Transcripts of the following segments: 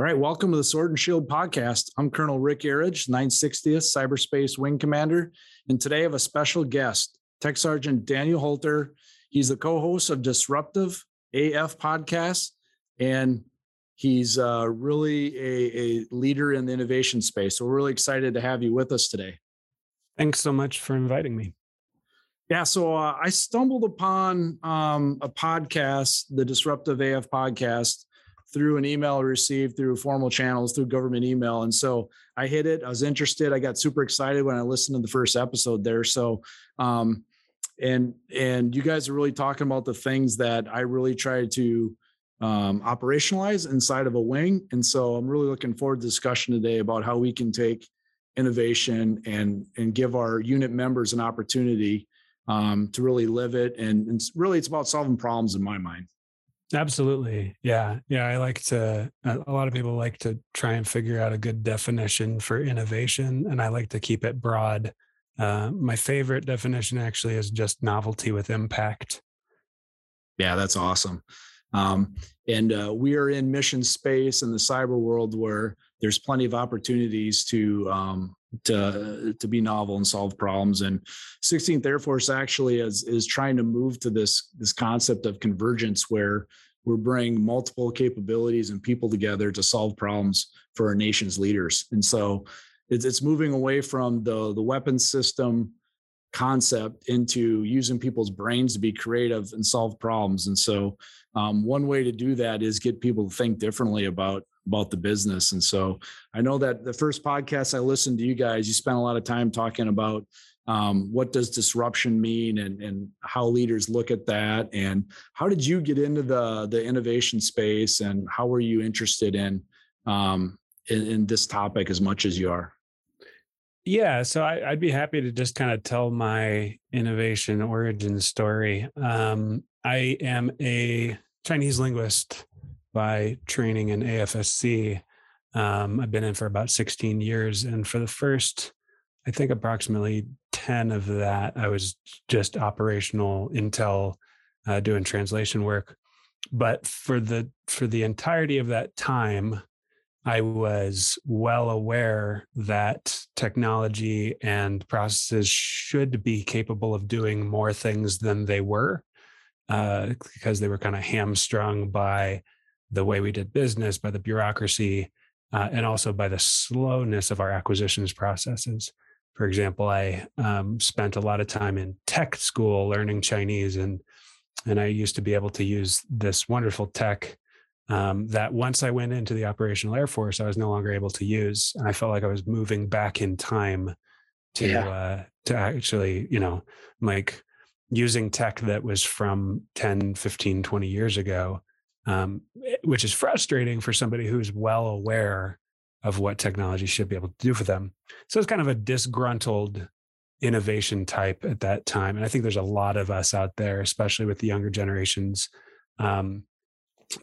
All right, welcome to the Sword and Shield podcast. I'm Colonel Rick Erredge, 960th Cyberspace Wing Commander, and today I have a special guest, Tech Sergeant Daniel Holter. He's the co-host of Disruptive AF podcast, and he's uh, really a, a leader in the innovation space. So we're really excited to have you with us today. Thanks so much for inviting me. Yeah, so uh, I stumbled upon um, a podcast, the Disruptive AF podcast, through an email received through formal channels through government email. And so I hit it. I was interested. I got super excited when I listened to the first episode there. So, um, and and you guys are really talking about the things that I really try to um, operationalize inside of a wing. And so I'm really looking forward to discussion today about how we can take innovation and and give our unit members an opportunity um, to really live it. And, and really, it's about solving problems in my mind. Absolutely. Yeah. Yeah. I like to, a lot of people like to try and figure out a good definition for innovation, and I like to keep it broad. Uh, my favorite definition actually is just novelty with impact. Yeah, that's awesome. Um, and uh, we are in mission space in the cyber world where there's plenty of opportunities to um, to to be novel and solve problems. And 16th Air Force actually is is trying to move to this this concept of convergence where we're bringing multiple capabilities and people together to solve problems for our nation's leaders. And so it's, it's moving away from the the weapon system concept into using people's brains to be creative and solve problems. And so um, one way to do that is get people to think differently about about the business. And so I know that the first podcast I listened to you guys, you spent a lot of time talking about um, what does disruption mean and, and how leaders look at that. And how did you get into the, the innovation space and how were you interested in, um, in, in this topic as much as you are? Yeah, so I, would be happy to just kind of tell my innovation origin story. Um, I am a Chinese linguist by training in AFSC. Um, I've been in for about 16 years. And for the first, I think approximately 10 of that, I was just operational intel uh, doing translation work. But for the for the entirety of that time, I was well aware that technology and processes should be capable of doing more things than they were, uh, because they were kind of hamstrung by the way we did business, by the bureaucracy, uh, and also by the slowness of our acquisitions processes. For example, I um, spent a lot of time in tech school learning Chinese, and and I used to be able to use this wonderful tech um, that once I went into the operational Air Force, I was no longer able to use, and I felt like I was moving back in time to yeah. uh, to actually, you know, like using tech that was from 10, 15, 20 years ago um, eh, which is frustrating for somebody who's well aware of what technology should be able to do for them. So it's kind of a disgruntled innovation type at that time. And I think there's a lot of us out there, especially with the younger generations. Um,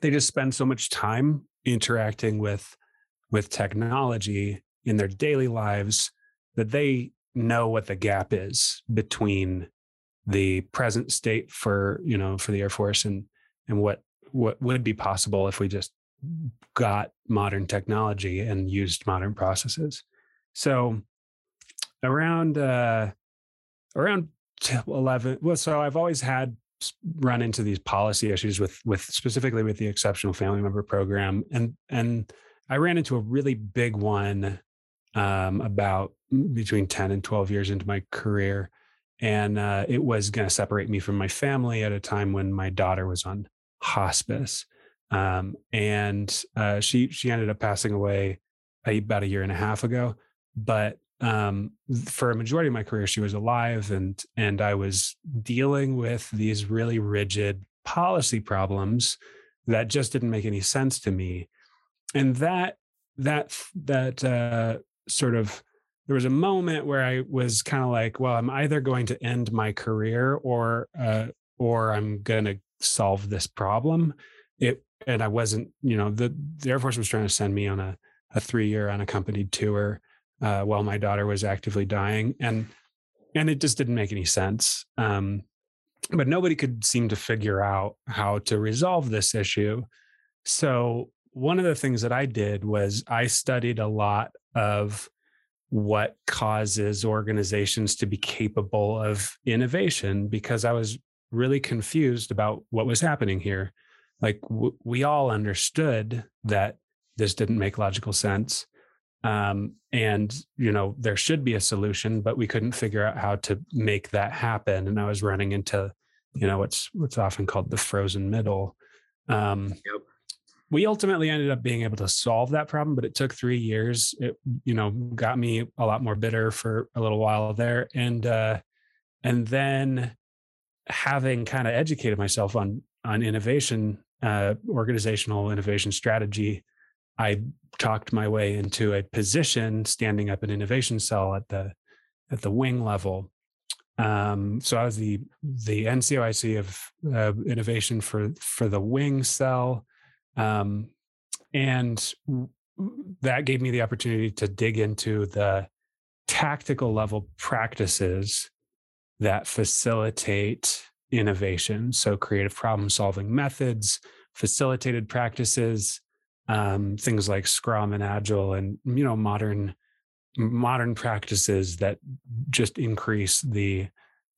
they just spend so much time interacting with with technology in their daily lives that they know what the gap is between the present state for you know for the air force and and what what would be possible if we just got modern technology and used modern processes. So around uh, around 11 well so I've always had run into these policy issues with with specifically with the exceptional family member program and and I ran into a really big one um, about between 10 and 12 years into my career and uh, it was going to separate me from my family at a time when my daughter was on hospice. Um, and uh, she she ended up passing away about a year and a half ago. But um, for a majority of my career, she was alive, and and I was dealing with these really rigid policy problems that just didn't make any sense to me. And that that that uh, sort of there was a moment where I was kind of like, well, I'm either going to end my career or uh, or I'm going to solve this problem. It and I wasn't, you know, the the Air Force was trying to send me on a a three year unaccompanied tour uh, while my daughter was actively dying, and and it just didn't make any sense. Um, but nobody could seem to figure out how to resolve this issue. So one of the things that I did was I studied a lot of what causes organizations to be capable of innovation because I was really confused about what was happening here. Like w- we all understood that this didn't make logical sense. Um, and you know there should be a solution, but we couldn't figure out how to make that happen. And I was running into, you know, what's what's often called the frozen middle. Um, yep we ultimately ended up being able to solve that problem but it took three years it you know got me a lot more bitter for a little while there and uh and then having kind of educated myself on on innovation uh organizational innovation strategy i talked my way into a position standing up an innovation cell at the at the wing level. Um, so I was the the NCOIC of uh, innovation for for the wing cell, um, and that gave me the opportunity to dig into the tactical level practices that facilitate innovation. So, creative problem solving methods, facilitated practices, um, things like Scrum and Agile, and you know modern modern practices that just increase the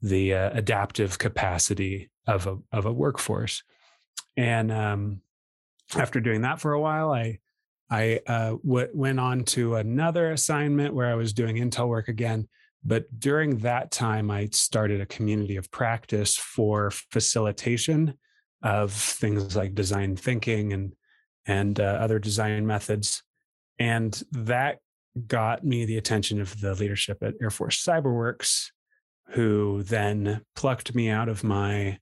the uh, adaptive capacity of a of a workforce. And um, after doing that for a while, I I uh, w- went on to another assignment where I was doing Intel work again. But during that time, I started a community of practice for facilitation of things like design thinking and and uh, other design methods, and that got me the attention of the leadership at Air Force CyberWorks, who then plucked me out of my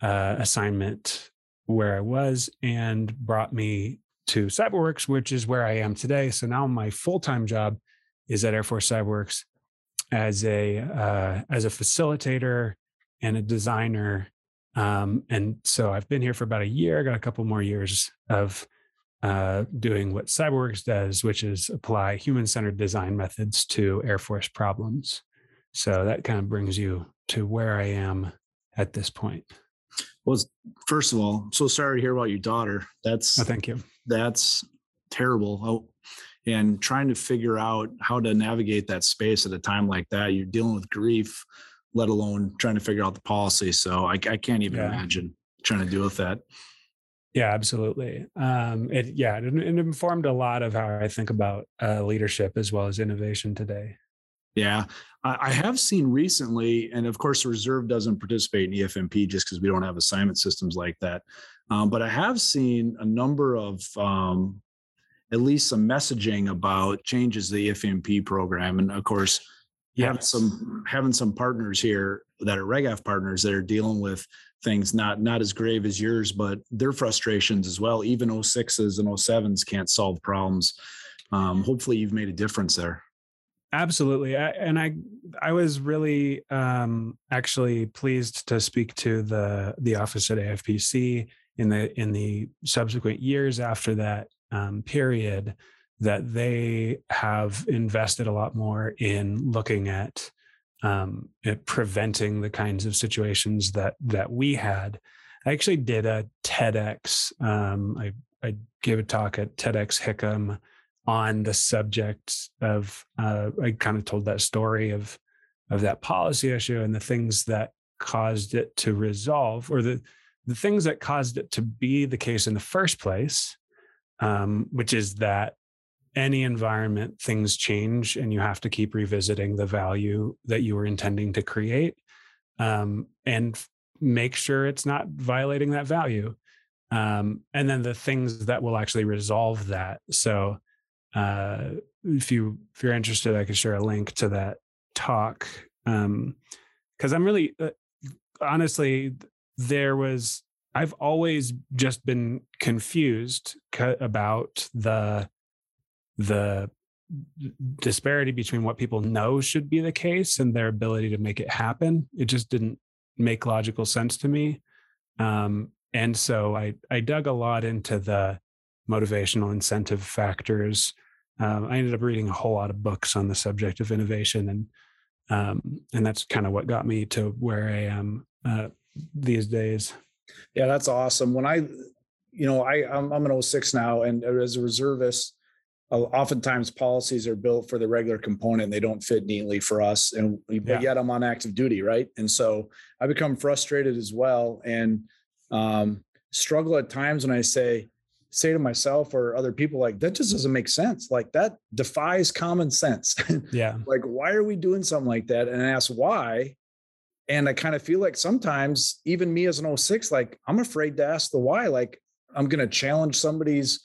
uh, assignment where I was and brought me to CyberWorks, which is where I am today. So now my full time job is at Air Force CyberWorks as a uh, as a facilitator and a designer. Um, and so I've been here for about a year. I got a couple more years of uh, doing what CyberWorks does, which is apply human centered design methods to Air Force problems. So that kind of brings you to where I am at this point. Well, first of all, I'm so sorry to hear about your daughter. That's oh, thank you. That's terrible. And trying to figure out how to navigate that space at a time like that, you're dealing with grief, let alone trying to figure out the policy. So I, I can't even yeah. imagine trying to deal with that. Yeah, absolutely. Um, it yeah, it, it, informed a lot of how I think about uh, leadership as well as innovation today. Yeah, I have seen recently, and of course, the reserve doesn't participate in EFMP just because we don't have assignment systems like that. Um, but I have seen a number of um, at least some messaging about changes to the EFMP program, and of course, you yes. have some having some partners here that are RegAF partners that are dealing with things not not as grave as yours, but their frustrations as well. Even 06s and 07s can't solve problems. Um, hopefully, you've made a difference there. Absolutely. I, and I I was really um, actually pleased to speak to the the office at AFPC in the in the subsequent years after that um, period that they have invested a lot more in looking at, um, at preventing the kinds of situations that that we had. I actually did a TEDx. Um, I I gave a talk at TEDx Hickam on the subject of uh, I kind of told that story of of that policy issue and the things that caused it to resolve or the the things that caused it to be the case in the first place um, which is that any environment things change and you have to keep revisiting the value that you were intending to create um, and make sure it's not violating that value um, and then the things that will actually resolve that. So uh, if you if you're interested, I could share a link to that talk because um, I'm really uh, honestly there was I've always just been confused about the the disparity between what people know should be the case and their ability to make it happen. It just didn't make logical sense to me. Um, and so I I dug a lot into the motivational incentive factors. Um, I ended up reading a whole lot of books on the subject of innovation, and um, and that's kind of what got me to where I am uh, these days. Yeah, that's awesome. When I, you know, I I'm, I'm an 06 now, and as a reservist, oftentimes policies are built for the regular component and they don't fit neatly for us and yeah. yet i'm on active duty right? And so i become frustrated as well and um, struggle at times when i say say to myself or other people like that just doesn't make sense. Like that defies common sense. Yeah. Like why are we doing something like that? And I ask why and i kind of feel like sometimes even me as an 06 like i'm afraid to ask the why like i'm going to challenge somebody's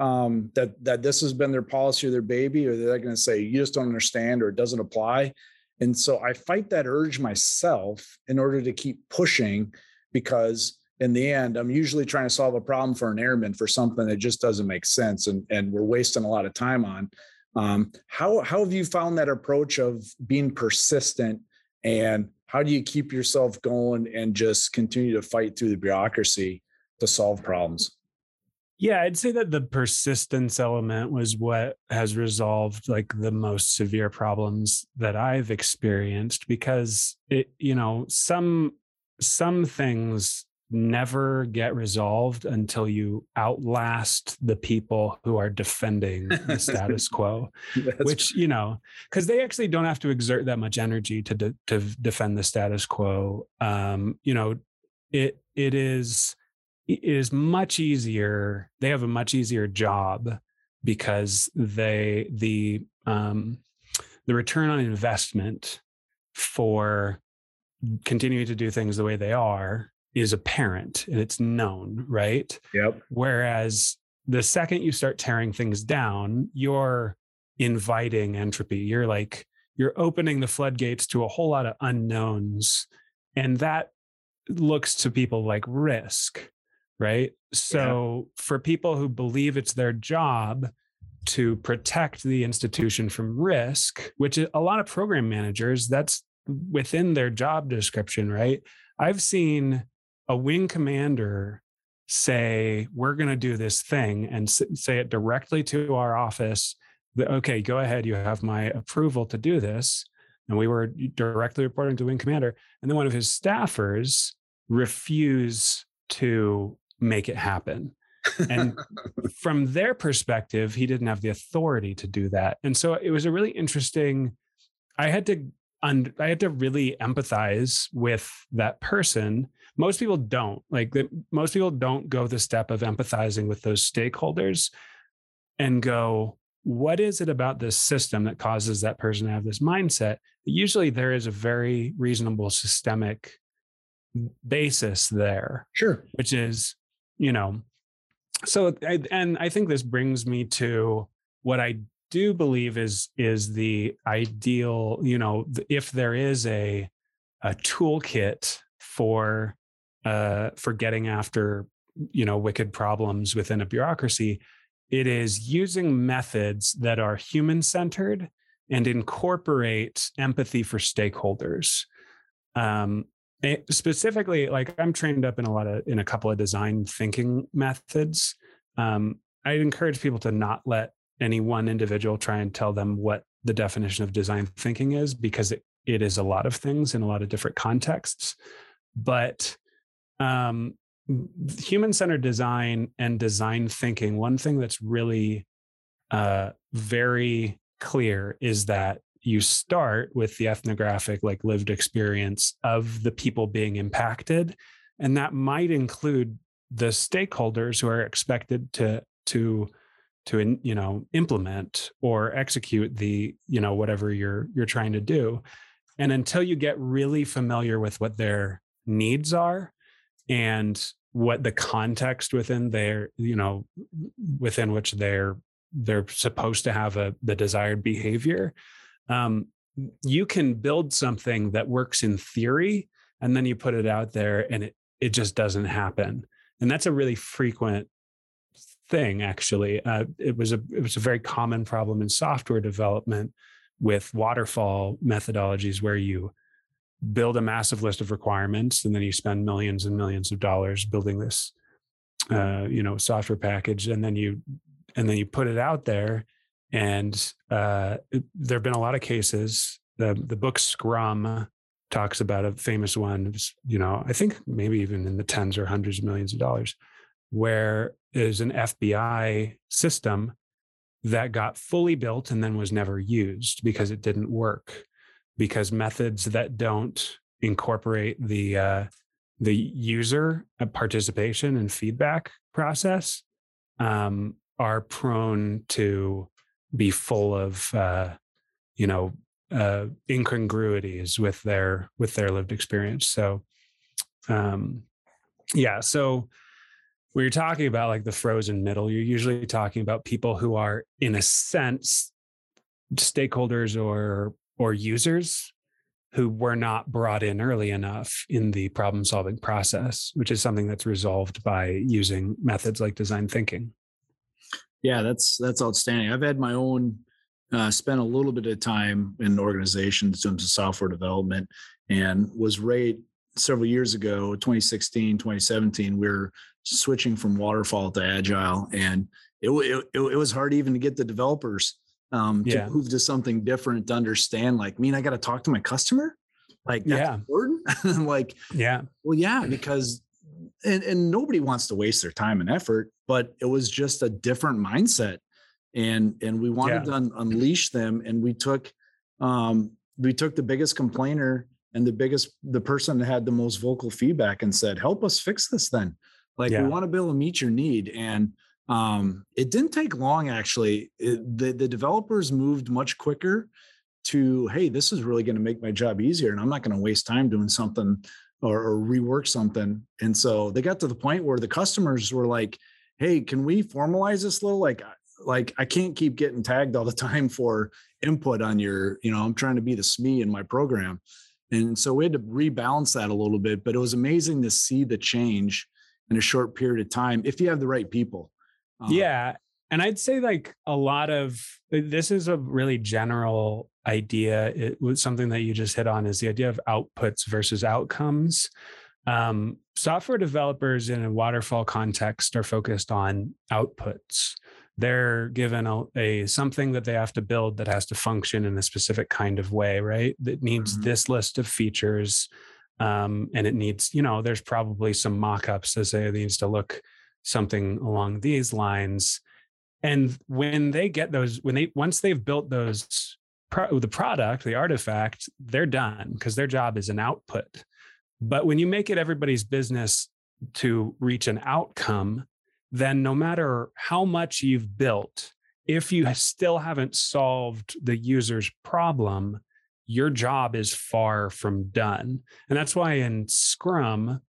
um, that that this has been their policy or their baby, or they're going to say you just don't understand or it doesn't apply. And so I fight that urge myself in order to keep pushing because in the end, I'm usually trying to solve a problem for an airman for something that just doesn't make sense and, and we're wasting a lot of time on. Um, how, how have you found that approach of being persistent and how do you keep yourself going and just continue to fight through the bureaucracy to solve problems? Yeah, I'd say that the persistence element was what has resolved like the most severe problems that I've experienced because it, you know, some some things never get resolved until you outlast the people who are defending the status quo which you know because they actually don't have to exert that much energy to de- to defend the status quo um you know it it is it is much easier. They have a much easier job because they the um, the return on investment for continuing to do things the way they are is apparent and it's known, right? Yep. Whereas the second you start tearing things down, you're inviting entropy. You're like you're opening the floodgates to a whole lot of unknowns and that looks to people like risk right? So yeah. for people who believe it's their job to protect the institution from risk, which a lot of program managers, that's within their job description, right? I've seen a wing commander say, We're going to do this thing and say it directly to our office. That, okay, go ahead. You have my approval to do this. And we were directly reporting to wing commander. And then one of his staffers refuse to make it happen. and from their perspective, he didn't have the authority to do that. And so it was a really interesting. I had to un, I had to really empathize with that person. Most people don't like that. Most people don't go the step of empathizing with those stakeholders and go, what is it about this system that causes that person to have this mindset? Usually there is a very reasonable systemic basis there. Sure. Which is you know, so I, and I think this brings me to what I do believe is is the ideal. You know, if there is a a toolkit for uh, for getting after you know wicked problems within a bureaucracy, it is using methods that are human centered and incorporate empathy for stakeholders. Um, Eh, specifically like i'm trained up in a lot of in a couple of design thinking methods um, i'd encourage people to not let any one individual try and tell them what the definition of design thinking is because it, it is a lot of things in a lot of different contexts but um, human-centered design and design thinking one thing that's really uh, very clear is that you start with the ethnographic, like lived experience of the people being impacted. And that might include the stakeholders who are expected to, to, to you know implement or execute the you know whatever you're you're trying to do and until you get really familiar with what their needs are and what the context within their you know within which they're they're supposed to have a the desired behavior um, you can build something that works in theory and then you put it out there and it it just doesn't happen and that's a really frequent thing actually. Uh, it was a it was a very common problem in software development with waterfall methodologies where you build a massive list of requirements and then you spend millions and millions of dollars building this uh, you know software package and then you and then you put it out there and uh, there have been a lot of cases. The the book scrum talks about a famous one you know i think maybe even in the tens or hundreds of millions of dollars where is an fbi system that got fully built and then was never used because it didn't work because methods that don't incorporate the uh, the user uh, participation and feedback process um, are prone to be full of uh, you know uh, incongruities with their with their lived experience. So um, yeah so when you're talking about like the frozen middle you're usually talking about people who are in a sense stakeholders or or users who were not brought in early enough in the problem solving process, which is something that's resolved by using methods like design thinking. Yeah, that's that's outstanding. I've had my own uh, spent a little bit of time in organizations doing some software development and was right several years ago 2016 2017 we are switching from waterfall to agile and it, it, it was hard even to get the developers um, yeah. to move to something different to understand like mean i got to talk to my customer like that's yeah. important like yeah well yeah because and, and nobody wants to waste their time and effort but it was just a different mindset and and we wanted yeah. to un- unleash them and we took um we took the biggest complainer and the biggest the person that had the most vocal feedback and said help us fix this then like yeah. we want to be able to meet your need and um, it didn't take long, actually. It, the, the developers moved much quicker to, hey, this is really going to make my job easier, and I'm not going to waste time doing something or, or rework something. And so they got to the point where the customers were like, hey, can we formalize this a little? Like, like I can't keep getting tagged all the time for input on your, you know, I'm trying to be the SME in my program. And so we had to rebalance that a little bit, but it was amazing to see the change in a short period of time if you have the right people. Um, yeah. And I'd say like a lot of uh, this is a really general idea. It was something that you just hit on is the idea of outputs versus outcomes. Um, software developers in a waterfall context are focused on outputs. They're given a, a, something that they have to build that has to function in a specific kind of way, right? That needs mm-hmm. this list of features, um, and it needs, you know, there's probably some mock-ups that say it needs to look something along these lines and when they get those when they once they've built those the product the artifact they're done because their job is an output. But when you make it everybody's business to reach an outcome then no matter how much you've built if you still haven't solved the user's problem your job is far from done. And that's why in scrum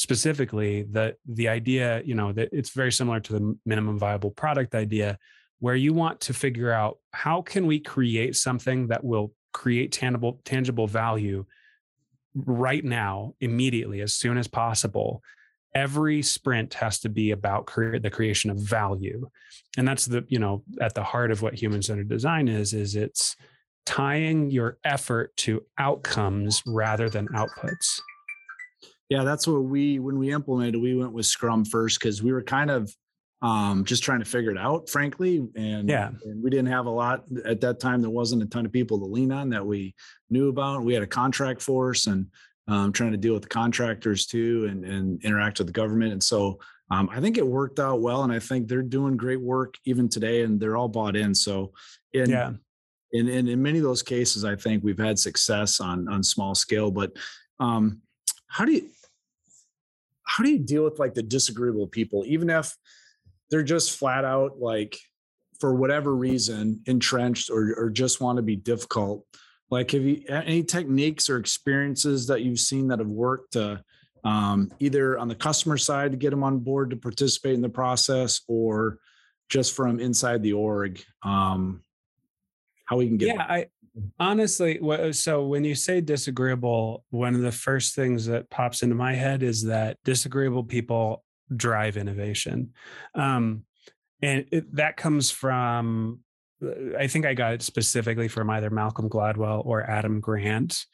specifically the the idea you know that it's very similar to the minimum viable product idea where you want to figure out how can we create something that will create tangible tangible value right now immediately as soon as possible? Every sprint has to be about create the creation of value. And that's the you know at the heart of what human centered design is is it's tying your effort to outcomes rather than outputs yeah, that's what we when we implemented. We went with Scrum first because we were kind of um, just trying to figure it out, frankly. And yeah, and we didn't have a lot at that time. There wasn't a ton of people to lean on that we knew about. We had a contract force and um, trying to deal with the contractors too, and and interact with the government. And so um, I think it worked out well, and I think they're doing great work even today, and they're all bought in. So in, yeah. In, in, in many of those cases, I think we've had success on on small scale. But um, how do you how do you deal with like the disagreeable people, even if they're just flat out like for whatever reason entrenched or, or just want to be difficult? Like, have you any techniques or experiences that you've seen that have worked to um, either on the customer side to get them on board to participate in the process or just from inside the org? Um, how we can get yeah, I honestly so when you say disagreeable one of the first things that pops into my head is that disagreeable people drive innovation um, and it, that comes from I think I got it specifically from either Malcolm Gladwell or Adam Grant.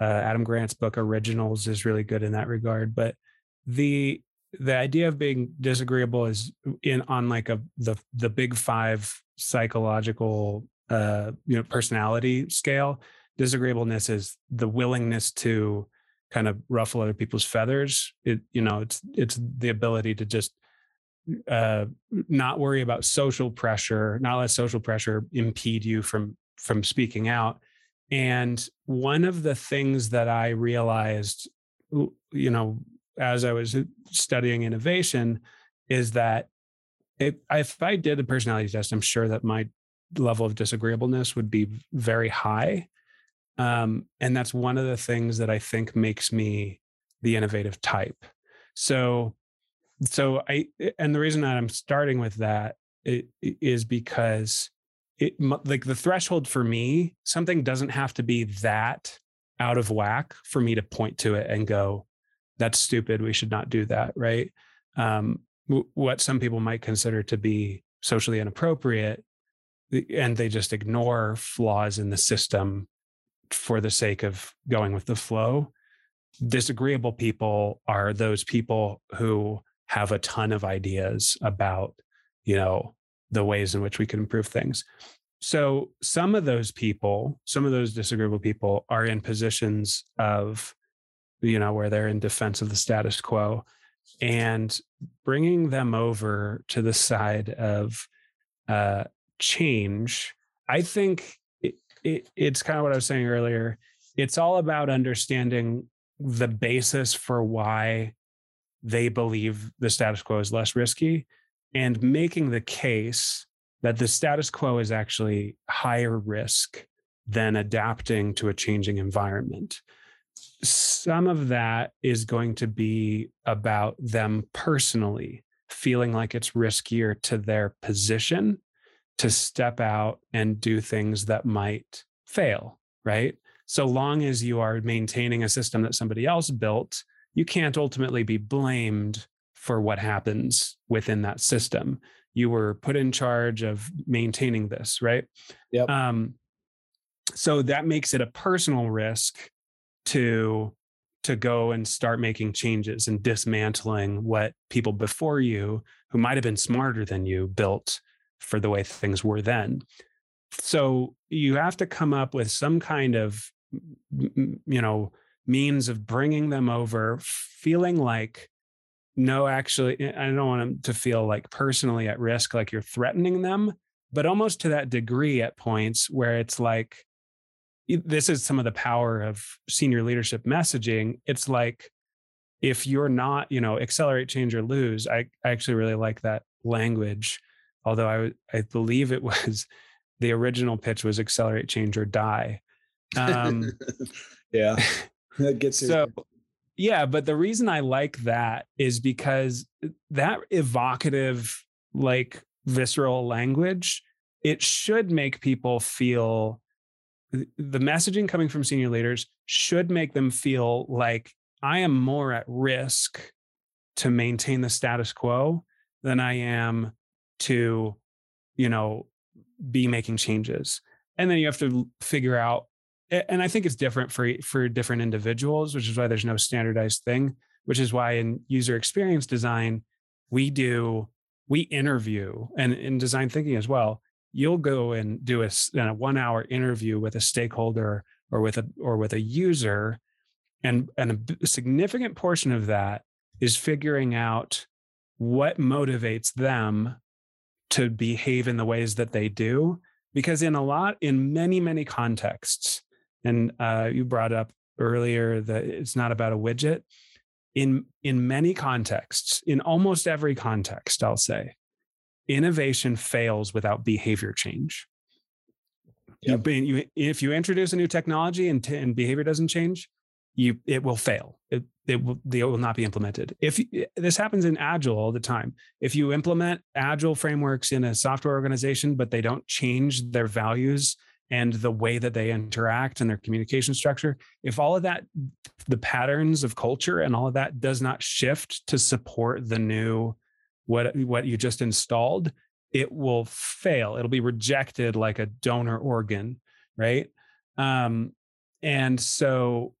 Uh, Adam Grant's book Originals is really good in that regard. But the the idea of being disagreeable is in on like a the the big five psychological uh you know personality scale. Disagreeableness is the willingness to kind of ruffle other people's feathers. It you know it's it's the ability to just uh, not worry about social pressure, not let social pressure impede you from from speaking out. And one of the things that I realized, you know, as I was studying innovation, is that if, if I did a personality test, I'm sure that my level of disagreeableness would be very high. Um, and that's one of the things that I think makes me the innovative type. So so I and the reason that I'm starting with that is because it like the threshold for me something doesn't have to be that out of whack for me to point to it and go that's stupid we should not do that right um, what some people might consider to be socially inappropriate and they just ignore flaws in the system for the sake of going with the flow disagreeable people are those people who have a ton of ideas about, you know, the ways in which we can improve things. So some of those people, some of those disagreeable people are in positions of, you know, where they're in defense of the status quo and bringing them over to the side of uh, change. I think it, it, it's kind of what I was saying earlier. It's all about understanding the basis for why they believe the status quo is less risky and making the case that the status quo is actually higher risk than adapting to a changing environment. Some of that is going to be about them personally feeling like it's riskier to their position to step out and do things that might fail, right? So long as you are maintaining a system that somebody else built you can't ultimately be blamed for what happens within that system. You were put in charge of maintaining this, right? Yep. Um, so that makes it a personal risk to to go and start making changes and dismantling what people before you who might have been smarter than you built for the way things were then so you have to come up with some kind of you know means of bringing them over, feeling like, no, actually, eh, I don't want them to feel like personally at risk, like you're threatening them, but almost to that degree at points where it's like, this is some of the power of senior leadership messaging. It's like, if you're not, you know, accelerate, change, or lose, I, I actually really like that language. Although I, I believe it was the original pitch was accelerate, change, or die. Um, yeah. that gets so yeah but the reason i like that is because that evocative like visceral language it should make people feel the messaging coming from senior leaders should make them feel like i am more at risk to maintain the status quo than i am to you know be making changes and then you have to figure out and I think it's different for for different individuals, which is why there's no standardized thing. Which is why in user experience design, we do we interview and in design thinking as well. You'll go and do a, a one hour interview with a stakeholder or with a or with a user, and and a significant portion of that is figuring out what motivates them to behave in the ways that they do because in a lot in many many contexts and uh, you brought up earlier that it's not about a widget in in many contexts in almost every context i'll say innovation fails without behavior change yep. you, you, if you introduce a new technology and, t- and behavior doesn't change you it will fail it, it will it will not be implemented if this happens in agile all the time if you implement agile frameworks in a software organization but they don't change their values and the way that they interact and their communication structure if all of that the patterns of culture and all of that does not shift to support the new what what you just installed it will fail. It'll be rejected like a donor organ, right? Um, and so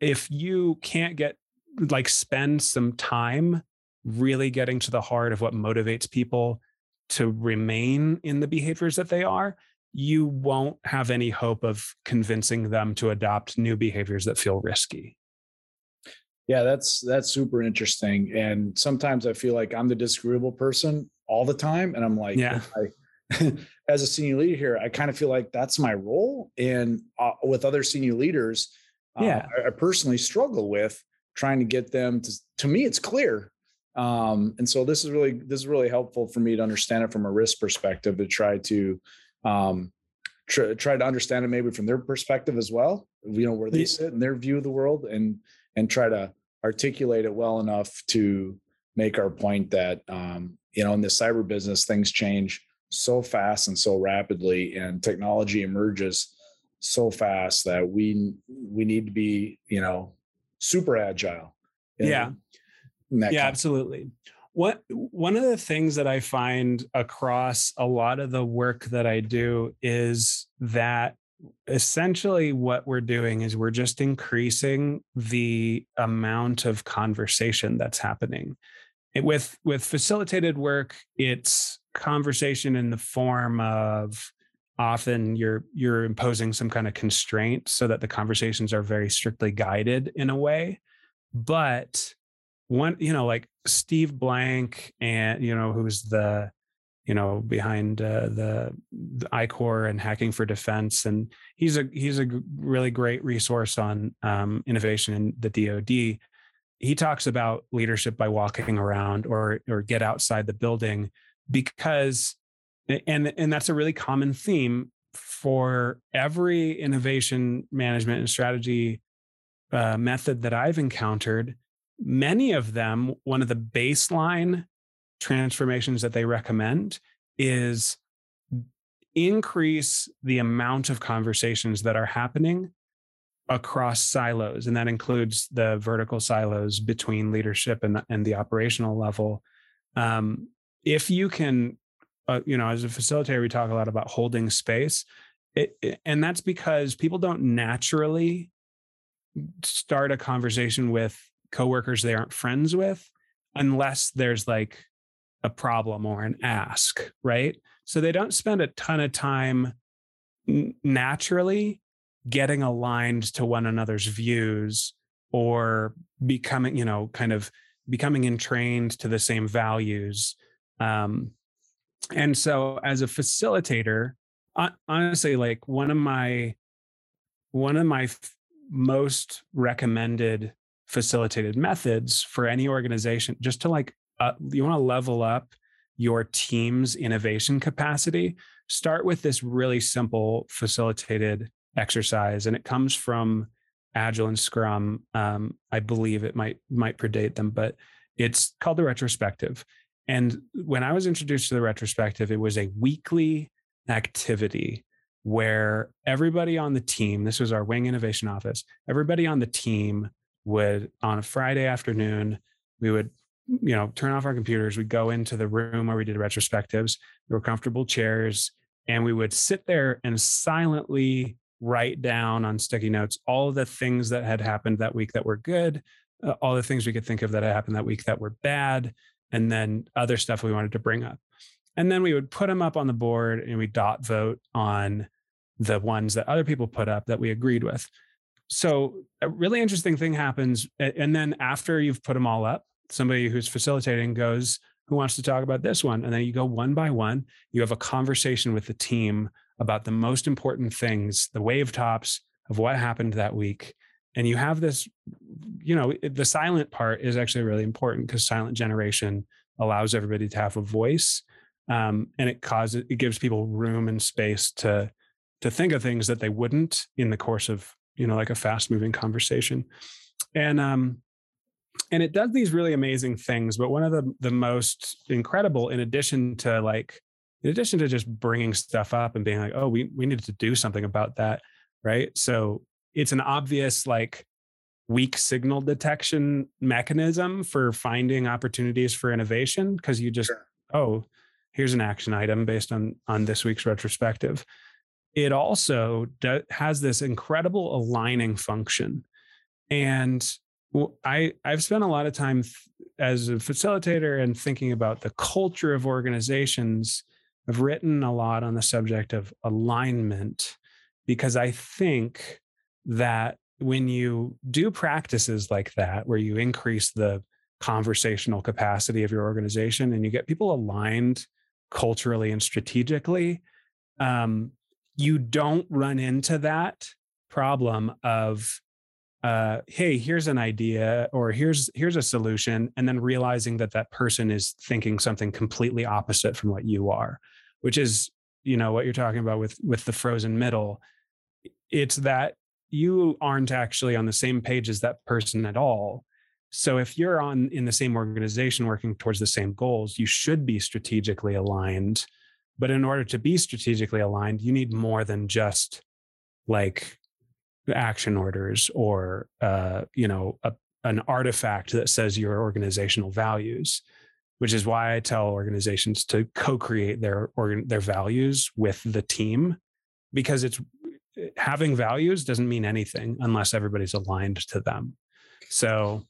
if you can't get like spend some time really getting to the heart of what motivates people to remain in the behaviors that they are, you won't have any hope of convincing them to adopt new behaviors that feel risky. Yeah, that's that's super interesting. And sometimes I feel like I'm the disagreeable person all the time. And I'm like, yeah. I, as a senior leader here, I kind of feel like that's my role. And uh, with other senior leaders, uh, yeah, I, I, personally struggle with trying to get them to. To me, it's clear. Um, and so this is really this is really helpful for me to understand it from a risk perspective to try to um, try, try to understand it maybe from their perspective as well. You know where they sit and their view of the world, and and try to articulate it well enough to make our point that um, you know in the cyber business things change so fast and so rapidly and technology emerges so fast that we we need to be you know super agile yeah. yeah absolutely. What one of the things that i find across a lot of the work that i do is that essentially what we're doing is we're just increasing the amount of conversation that's happening. It, with with facilitated work it's conversation in the form of often you're you're imposing some kind of constraint so that the conversations are very strictly guided in a way. But one you know like steve blank and you know who's the you know behind uh, the, the I-Corps and hacking for defense and he's a he's a really great resource on um, innovation in the dod he talks about leadership by walking around or or get outside the building because and and that's a really common theme for every innovation management and strategy uh, method that I've encountered. Many of them, one of the baseline transformations that they recommend is increase the amount of conversations that are happening across silos and that includes the vertical silos between leadership and, and the operational level um, if you can uh, you know as a facilitator we talk a lot about holding space. It, it, and that's because people don't naturally start a conversation with coworkers they aren't friends with unless there's like a problem or an ask right? So they don't spend a ton of time naturally getting aligned to one another's views or becoming you know kind of becoming entrained to the same values um, and so as a facilitator honestly like one of my one of my f- most recommended facilitated methods for any organization just to like uh, you want to level up your team's innovation capacity start with this really simple facilitated exercise, and it comes from Agile and Scrum. Um, I believe it might might predate them, but it's called the retrospective. And when I was introduced to the retrospective, it was a weekly activity where everybody on the team, this was our wing innovation office, everybody on the team would on a Friday afternoon, we would, you know, turn off our computers, we'd go into the room where we did retrospectives. There were comfortable chairs, and we would sit there and silently write down on sticky notes all the things that had happened that week that were good, uh, all the things we could think of that had happened that week that were bad, and then other stuff we wanted to bring up. And then we would put them up on the board and we dot vote on the ones that other people put up that we agreed with. So a really interesting thing happens. And then after you've put them all up, somebody who's facilitating goes, Who wants to talk about this one? And then you go one by one. You have a conversation with the team about the most important things, the wave tops of what happened that week. And you have this, you know, the silent part is actually really important because silent generation allows everybody to have a voice. Um, and it causes it gives people room and space to to think of things that they wouldn't in the course of you know like a fast moving conversation and um and it does these really amazing things but one of the the most incredible in addition to like in addition to just bringing stuff up and being like, oh, we we need to do something about that, right? So it's an obvious like weak signal detection mechanism for finding opportunities for innovation because you just sure. oh here's an action item based on on this week's retrospective it also do, has this incredible aligning function and i i've spent a lot of time as a facilitator and thinking about the culture of organizations i've written a lot on the subject of alignment because i think that when you do practices like that where you increase the conversational capacity of your organization and you get people aligned culturally and strategically, um, you don't run into that problem of uh, hey here's an idea or here's here's a solution and then realizing that that person is thinking something completely opposite from what you are which is you know what you're talking about with with the frozen middle. It's that you aren't actually on the same page as that person at all so if you're on in the same organization working towards the same goals, you should be strategically aligned. But in order to be strategically aligned, you need more than just like action orders or uh, you know a, an artifact that says your organizational values which is why I tell organizations to co-create their organ, their values with the team because it's having values doesn't mean anything unless everybody's aligned to them. So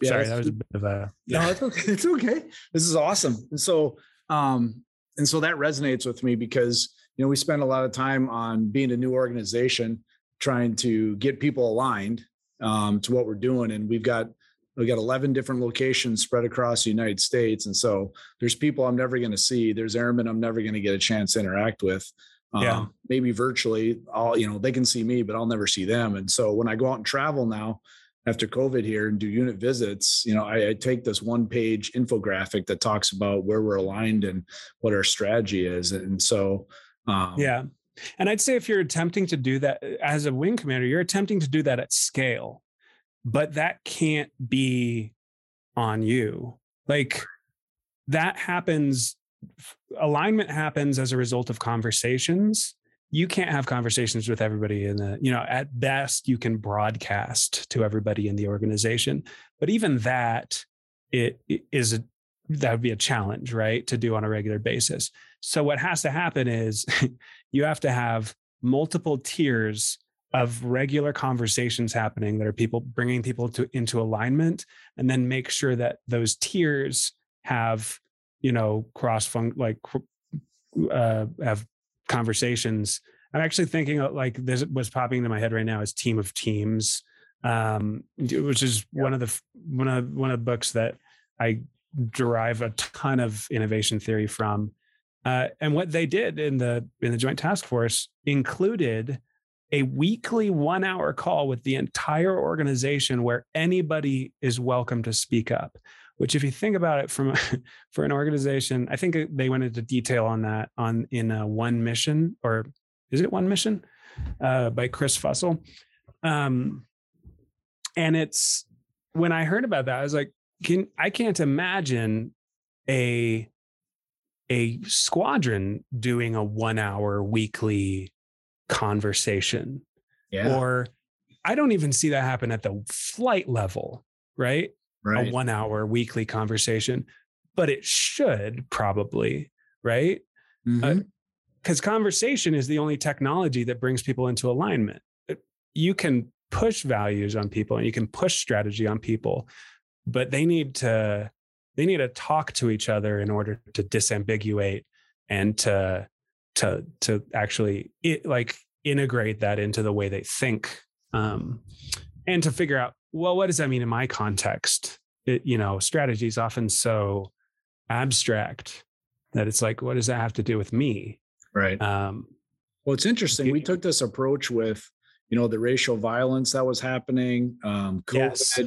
yeah, Sorry, that was a bit of a. Yeah. No, it's okay. It's okay. This is awesome. And so, um, and so that resonates with me because you know we spend a lot of time on being a new organization, trying to get people aligned um, to what we're doing, and we've got we've got 11 different locations spread across the United States, and so there's people I'm never going to see. There's airmen I'm never going to get a chance to interact with. Yeah. Um, maybe virtually, I'll you know they can see me, but I'll never see them. And so when I go out and travel now, after COVID here and do unit visits, you know, I, I, take this one page infographic that talks about where we're aligned and what our strategy is. And so, um, yeah. And I'd say if you're attempting to do that as a wing commander, you're attempting to do that at scale, but that can't be on you. Like that happens, alignment happens as a result of conversations. You can't have conversations with everybody in the you know at best you can broadcast to everybody in the organization. But even that it, it is a that would be a challenge right to do on a regular basis. So what has to happen is you have to have multiple tiers of regular conversations happening that are people bringing people to into alignment and then make sure that those tiers have you know cross fun like uh, have conversations. I'm actually thinking like this was popping into my head right now is Team of Teams, um, which is yeah. one of the one of one of the books that I derive a ton of innovation theory from. Uh, and what they did in the in the Joint Task Force included a weekly one hour call with the entire organization where anybody is welcome to speak up which if you think about it from for an organization i think they went into detail on that on in a one mission or is it one mission? Uh, by chris fussell. Um, and it's when i heard about that i was like can i can't imagine a a squadron doing a one hour weekly conversation. Yeah. or i don't even see that happen at the flight level right right. a one hour weekly conversation, but it should probably, right? Because mm-hmm. uh, conversation is the only technology that brings people into alignment. You can push values on people and you can push strategy on people, but they need to they need to talk to each other in order to disambiguate and to to to actually it, like integrate that into the way they think um, and to figure out well, what does that mean in my context? It, you know, strategy is often so abstract that it's like, what does that have to do with me? Right. Um, well, it's interesting. We took this approach with, you know, the racial violence that was happening, um, COVID, yes.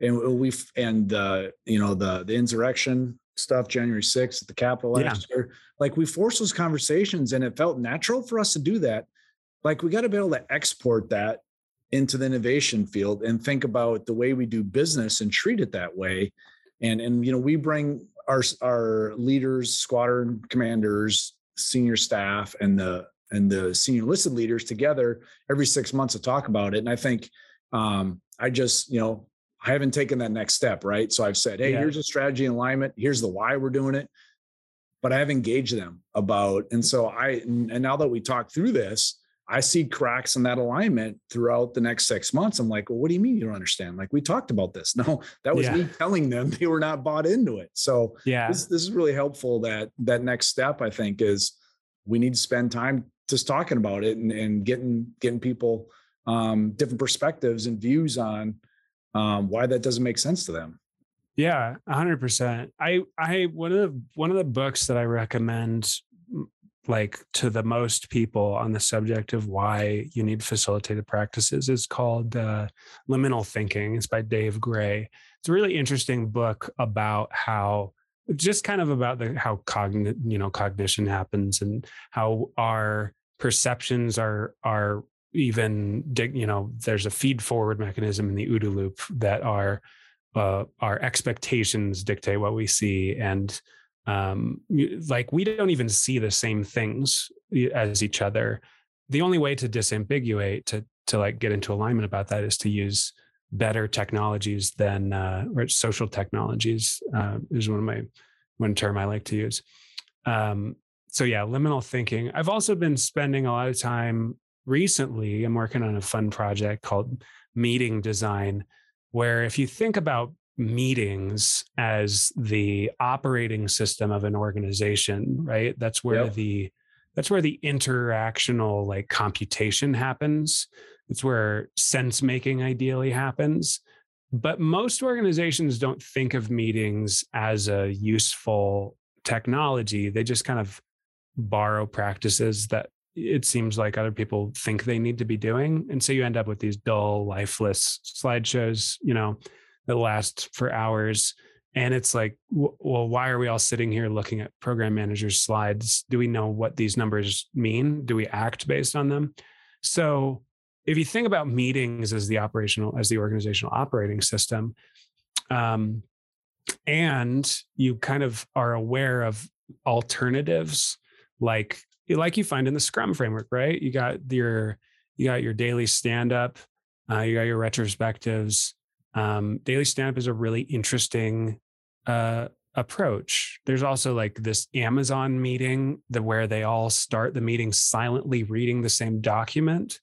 and we and uh, you know the the insurrection stuff, January sixth at the Capitol last yeah. year. Like we forced those conversations, and it felt natural for us to do that. Like we got to be able to export that into the innovation field and think about the way we do business and treat it that way and and you know we bring our our leaders squadron commanders senior staff and the and the senior listed leaders together every six months to talk about it and i think um i just you know i haven't taken that next step right so i've said hey yeah. here's a strategy alignment here's the why we're doing it but I have engaged them about. And so I, and now that we talk through this, I see cracks in that alignment throughout the next six months. I'm like, well, what do you mean you don't understand? Like we talked about this. No, that was yeah. me telling them they were not bought into it. So yeah, this, this is really helpful. That that next step, I think, is we need to spend time just talking about it and, and getting getting people um, different perspectives and views on um, why that doesn't make sense to them. Yeah, hundred percent. I I one of the one of the books that I recommend like to the most people on the subject of why you need facilitated practices is called uh, liminal thinking. It's by dave gray. It's a really interesting book about how just kind of about the how cognition you know cognition happens and how our perceptions are are even you know there's a feed forward mechanism in the OODA loop that our uh, our expectations dictate what we see and um, like we don't even see the same things as each other the only way to disambiguate to to like get into alignment about that is to use better technologies than uh, or social technologies uh, is one of my one term I like to use. Um, so yeah, liminal thinking. I've also been spending a lot of time recently. I'm working on a fun project called meeting design, where if you think about meetings as the operating system of an organization right? That's where yep. the that's where the interactional like computation happens. It's where sense making ideally happens. But most organizations don't think of meetings as a useful technology. They just kind of borrow practices that it seems like other people think they need to be doing. And so you end up with these dull lifeless slideshows you know that last for hours and it's like well why are we all sitting here looking at program managers slides? Do we know what these numbers mean? Do we act based on them? So if you think about meetings as the operational as the organizational operating system um, and you kind of are aware of alternatives like like you find in the scrum framework right? You got your you got your daily stand up uh, you got your retrospectives um, daily stand up is a really interesting uh, approach. There's also like this Amazon meeting the where they all start the meeting silently reading the same document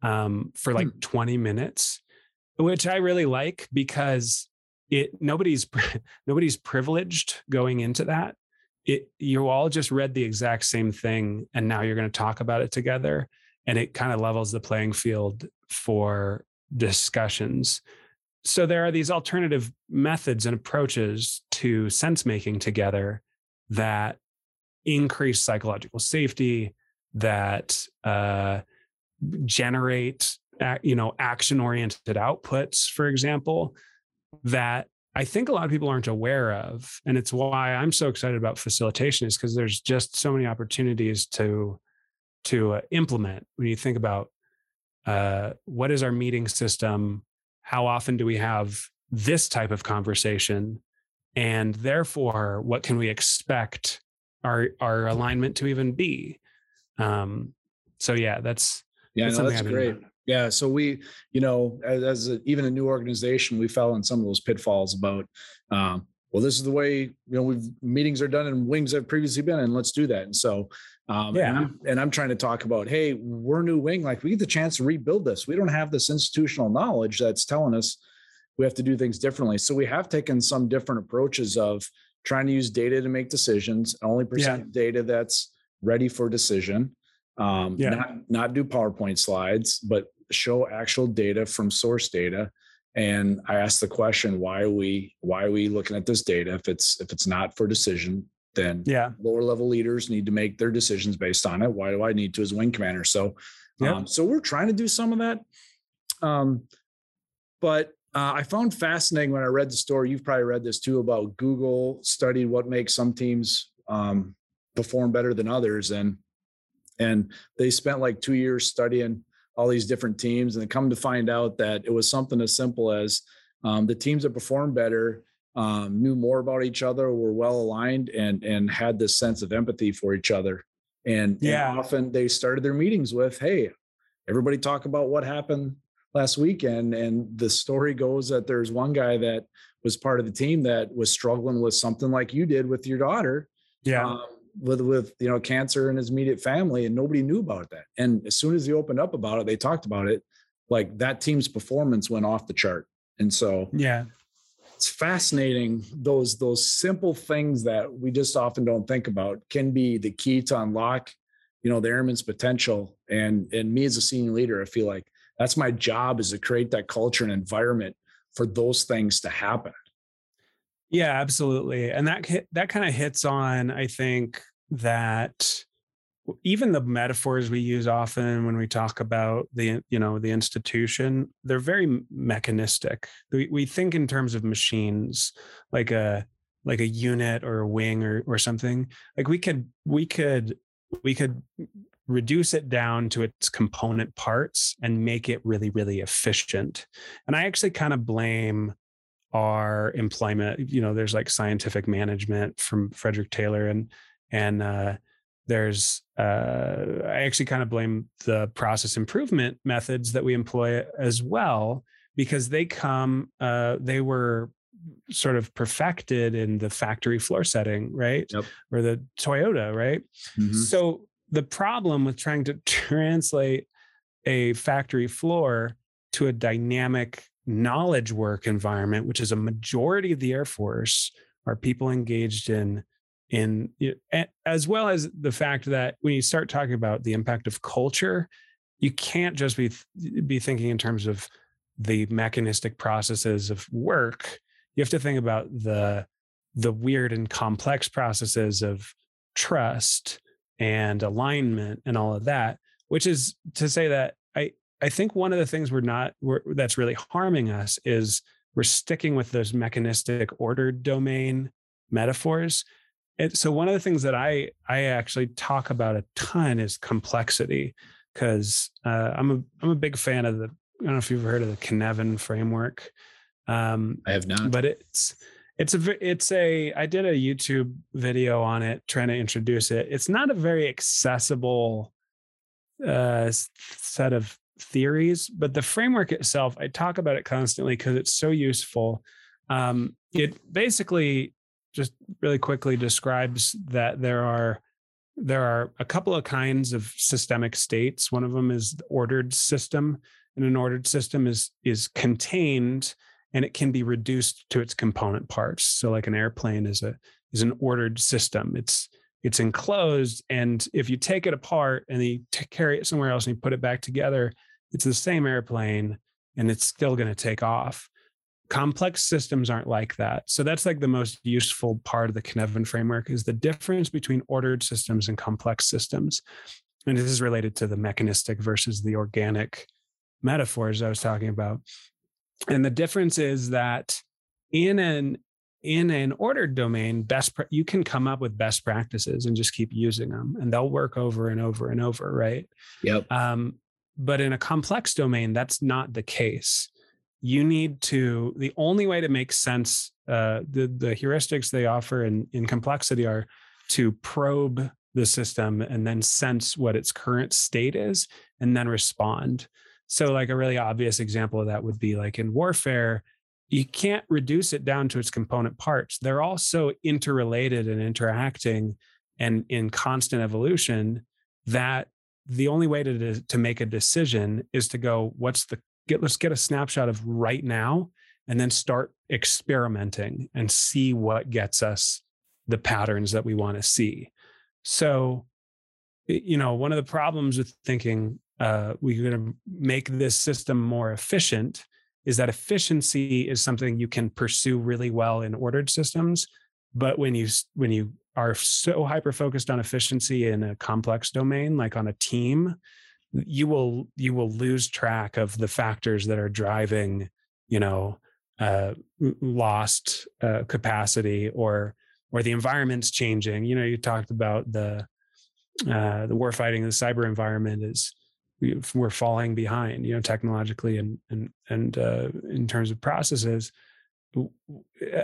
um, for like hmm. 20 minutes, which I really like because it nobody's nobody's privileged going into that. It you all just read the exact same thing and now you're going to talk about it together and it kind of levels the playing field for discussions so there are these alternative methods and approaches to sense making together that increase psychological safety that uh, generate you know action oriented outputs for example that i think a lot of people aren't aware of. And it's why i'm so excited about facilitation is because there's just so many opportunities to to uh, implement when you think about uh, what is our meeting system how often do we have this type of conversation? And therefore what can we expect our our alignment to even be? Um so yeah that's yeah that's, no, that's great. Yeah so we you know as, as a, even a new organization we fell in some of those pitfalls about um well this is the way you know we've meetings are done and wings have previously been and let's do that and so um, yeah. And I'm, and I'm trying to talk about, hey, we're new wing. Like we get the chance to rebuild this. We don't have this institutional knowledge that's telling us we have to do things differently. So we have taken some different approaches of trying to use data to make decisions, only present yeah. data that's ready for decision. Um, yeah. not, not do PowerPoint slides, but show actual data from source data. And I asked the question, why are we why are we looking at this data? If it's if it's not for decision then yeah. lower level leaders need to make their decisions based on it. Why do i need to as wing commander? So yeah. Um, so we're trying to do some of that. Um, but uh, i found fascinating when i read the story you've probably read this too about google studied what makes some teams um, perform better than others. And and they spent like two years studying all these different teams and come to find out that it was something as simple as um, the teams that performed better um, knew more about each other, were well aligned, and and had this sense of empathy for each other. And, yeah. and often they started their meetings with, "Hey, everybody talk about what happened last weekend." And the story goes that there's one guy that was part of the team that was struggling with something like you did with your daughter. Yeah. Um, with with you know cancer in his immediate family, and nobody knew about that. And as soon as he opened up about it, they talked about it. Like that team's performance went off the chart. And so yeah, it's fascinating those those simple things that we just often don't think about can be the key to unlock you know the airman's potential and and me as a senior leader i feel like that's my job is to create that culture and environment for those things to happen yeah absolutely and that that kind of hits on i think that even the metaphors we use often when we talk about the you know the institution they're very mechanistic. We, we think in terms of machines like a like a unit or a wing or or something like we could we could we could reduce it down to its component parts and make it really really efficient and i actually kind of blame our employment you know there's like scientific management from frederick taylor and and uh there's uh, i actually kind of blame the process improvement methods that we employ as well because they come uh, they were sort of perfected in the factory floor setting right yep. or the toyota right mm-hmm. so the problem with trying to translate a factory floor to a dynamic knowledge work environment which is a majority of the air force are people engaged in in as well as the fact that when you start talking about the impact of culture you can't just be be thinking in terms of the mechanistic processes of work. You have to think about the the weird and complex processes of trust and alignment and all of that which is to say that i i think one of the things we're not we're, that's really harming us is we're sticking with those mechanistic ordered domain metaphors and so one of the things that I I actually talk about a ton is complexity because uh, I'm a I'm a big fan of the I don't know if you've heard of the Cynefin framework. Um, I have not, but it's it's a it's a I did a YouTube video on it trying to introduce it. It's not a very accessible uh, set of theories, but the framework itself, I talk about it constantly because it's so useful. Um, it basically just really quickly describes that there are there are a couple of kinds of systemic states. One of them is the ordered system, and an ordered system is is contained and it can be reduced to its component parts. So, like an airplane is a is an ordered system. It's it's enclosed, and if you take it apart and you carry it somewhere else and you put it back together, it's the same airplane, and it's still going to take off. Complex systems aren't like that. So that's like the most useful part of the Cynefin framework is the difference between ordered systems and complex systems. And this is related to the mechanistic versus the organic metaphors i was talking about. And the difference is that in an in an ordered domain best you can come up with best practices and just keep using them and they'll work over and over and over right? Yep. Um, but in a complex domain that's not the case. You need to the only way to make sense uh, the the heuristics they offer in in complexity are to probe the system and then sense what its current state is and then respond. So like a really obvious example of that would be like in warfare you can't reduce it down to its component parts. They're all so interrelated and interacting and in constant evolution that the only way to to make a decision is to go what's the get let's get a snapshot of right now and then start experimenting and see what gets us the patterns that we want to see. So you know one of the problems with thinking uh, we're going to make this system more efficient is that efficiency is something you can pursue really well in ordered systems but when you when you are so hyper focused on efficiency in a complex domain like on a team you will you will lose track of the factors that are driving you know uh, lost uh, capacity or or the environment's changing. You know you talked about the uh, the war fighting the cyber environment is we're falling behind you know technologically and and and uh, in terms of processes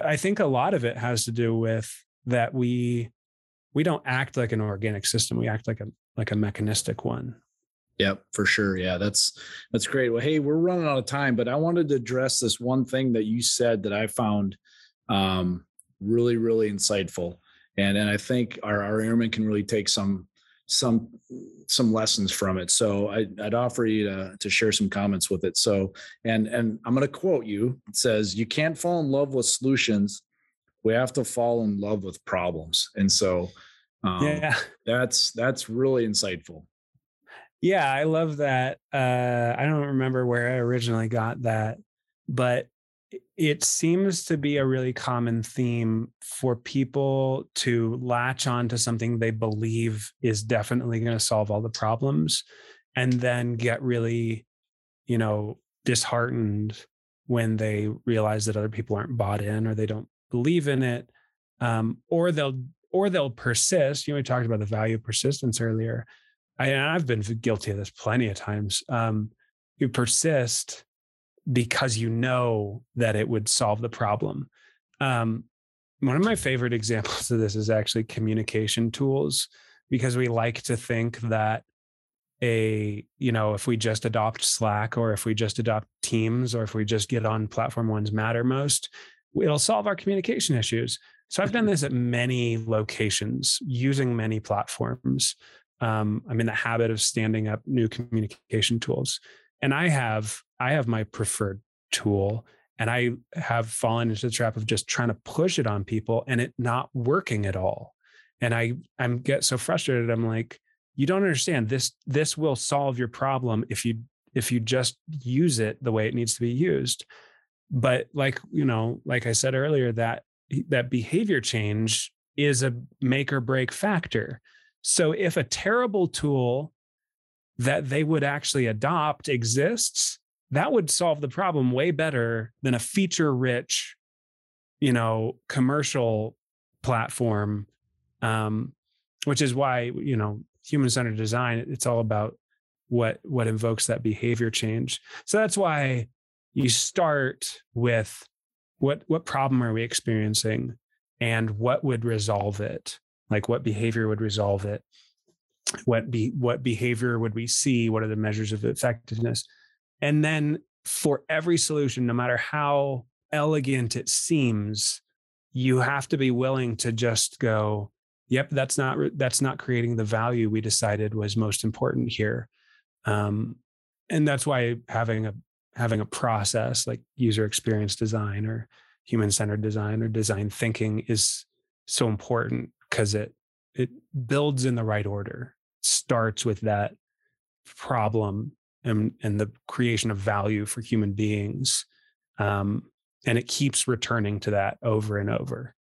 i think a lot of it has to do with that we we don't act like an organic system we act like a like a mechanistic one Yep, for sure. Yeah, that's that's great. Well, hey, we're running out of time, but I wanted to address this one thing that you said that I found um, really, really insightful, and and I think our our airmen can really take some some some lessons from it. So I, would offer you to to share some comments with it. So and and I'm going to quote you. It says, "You can't fall in love with solutions. We have to fall in love with problems." And so um, yeah, that's that's really insightful. Yeah, I love that. Uh, I don't remember where I originally got that, but it seems to be a really common theme for people to latch on to something they believe is definitely going to solve all the problems and then get really you know disheartened when they realize that other people aren't bought in or they don't believe in it um, or they'll or they'll persist. You know we talked about the value of persistence earlier. I, i've been guilty of this plenty of times um, you persist because you know that it would solve the problem. Um, one of my favorite examples of this is actually communication tools, because we like to think that a you know if we just adopt slack or if we just adopt teams or if we just get on platform ones Mattermost it'll solve our communication issues. So i've done this at many locations using many platforms. Um, i'm in the habit of standing up new communication tools and i have i have my preferred tool and i have fallen into the trap of just trying to push it on people and it not working at all. And i i'm get so frustrated i'm like you don't understand. This this will solve your problem if you if you just use it the way it needs to be used. But like you know like i said earlier that that behavior change is a make or break factor. So if a terrible tool that they would actually adopt exists, that would solve the problem way better than a feature rich, you know, commercial platform. Um, which is why, you know, human centered design, it's all about what what invokes that behavior change. So that's why you start with what what problem are we experiencing and what would resolve it? Like what behavior would resolve it? What be what behavior would we see? What are the measures of effectiveness? And then for every solution no matter how elegant it seems you have to be willing to just go yep that's not that's not creating the value we decided was most important here. Um, and that's why having a having a process like user experience design or human centered design or design thinking is so important because it it builds in the right order starts with that problem and, and the creation of value for human beings. Um, and it keeps returning to that over and over.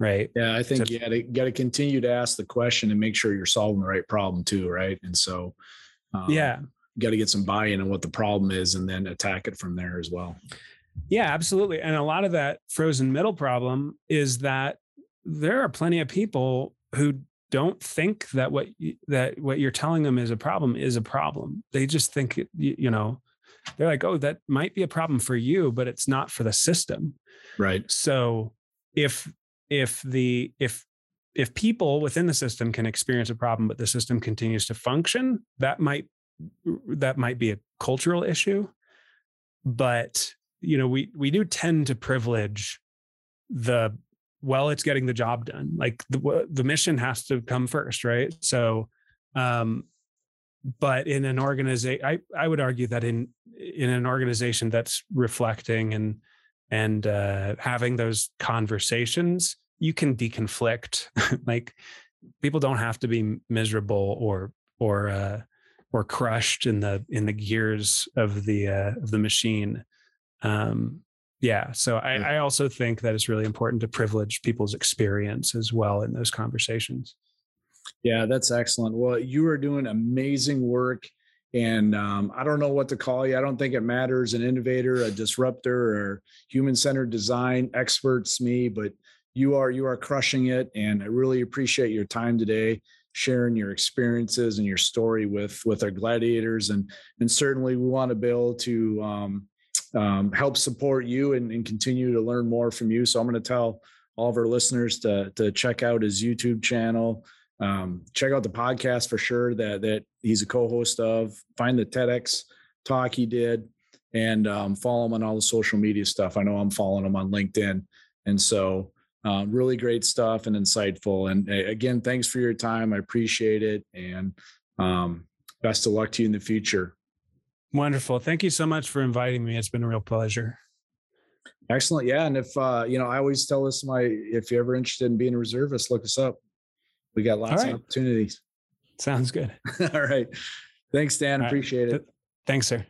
Right. Yeah. I think so, you gotta, got to continue to ask the question and make sure you're solving the right problem too. Right. And so, um, yeah, got to get some buy-in on what the problem is and then attack it from there as well. Yeah, absolutely. And a lot of that frozen middle problem is that there are plenty of people who don't think that what that what you're telling them is a problem is a problem. They just think you know they're like, oh, that might be a problem for you, but it's not for the system. Right. So if if the if if people within the system can experience a problem, but the system continues to function, that might that might be a cultural issue. But you know, we we do tend to privilege the well it's getting the job done. Like the the mission has to come first right? So um but in an organization i i would argue that in in an organization that's reflecting and and uh having those conversations you can deconflict. Like people don't have to be miserable or or uh or crushed in the in the gears of the uh of the machine. Um yeah so I, I, also think that it's really important to privilege people's experience as well in those conversations. Yeah that's excellent. Well you are doing amazing work and um, i don't know what to call you. I don't think it matters an innovator a disruptor or human-centered design experts me but you are you are crushing it and i really appreciate your time today sharing your experiences and your story with with our gladiators and and certainly we want to be able to um, um, help support you and, and, continue to learn more from you. So I'm going to tell all of our listeners to to check out his YouTube channel. Um, check out the podcast for sure that that he's a co-host of. Find the TEDx talk he did, and um, follow him on all the social media stuff. I know I'm following him on LinkedIn, and so uh, really great stuff and insightful. And uh, again, thanks for your time. I appreciate it. And um, best of luck to you in the future. Wonderful. Thank you so much for inviting me. It's been a real pleasure. Excellent. Yeah. And if, uh, you know, I always tell this, my, if you're ever interested in being a reservist, look us up. We got lots right. of opportunities. Sounds good. All right. Thanks, Dan. Appreciate it. Thanks, sir.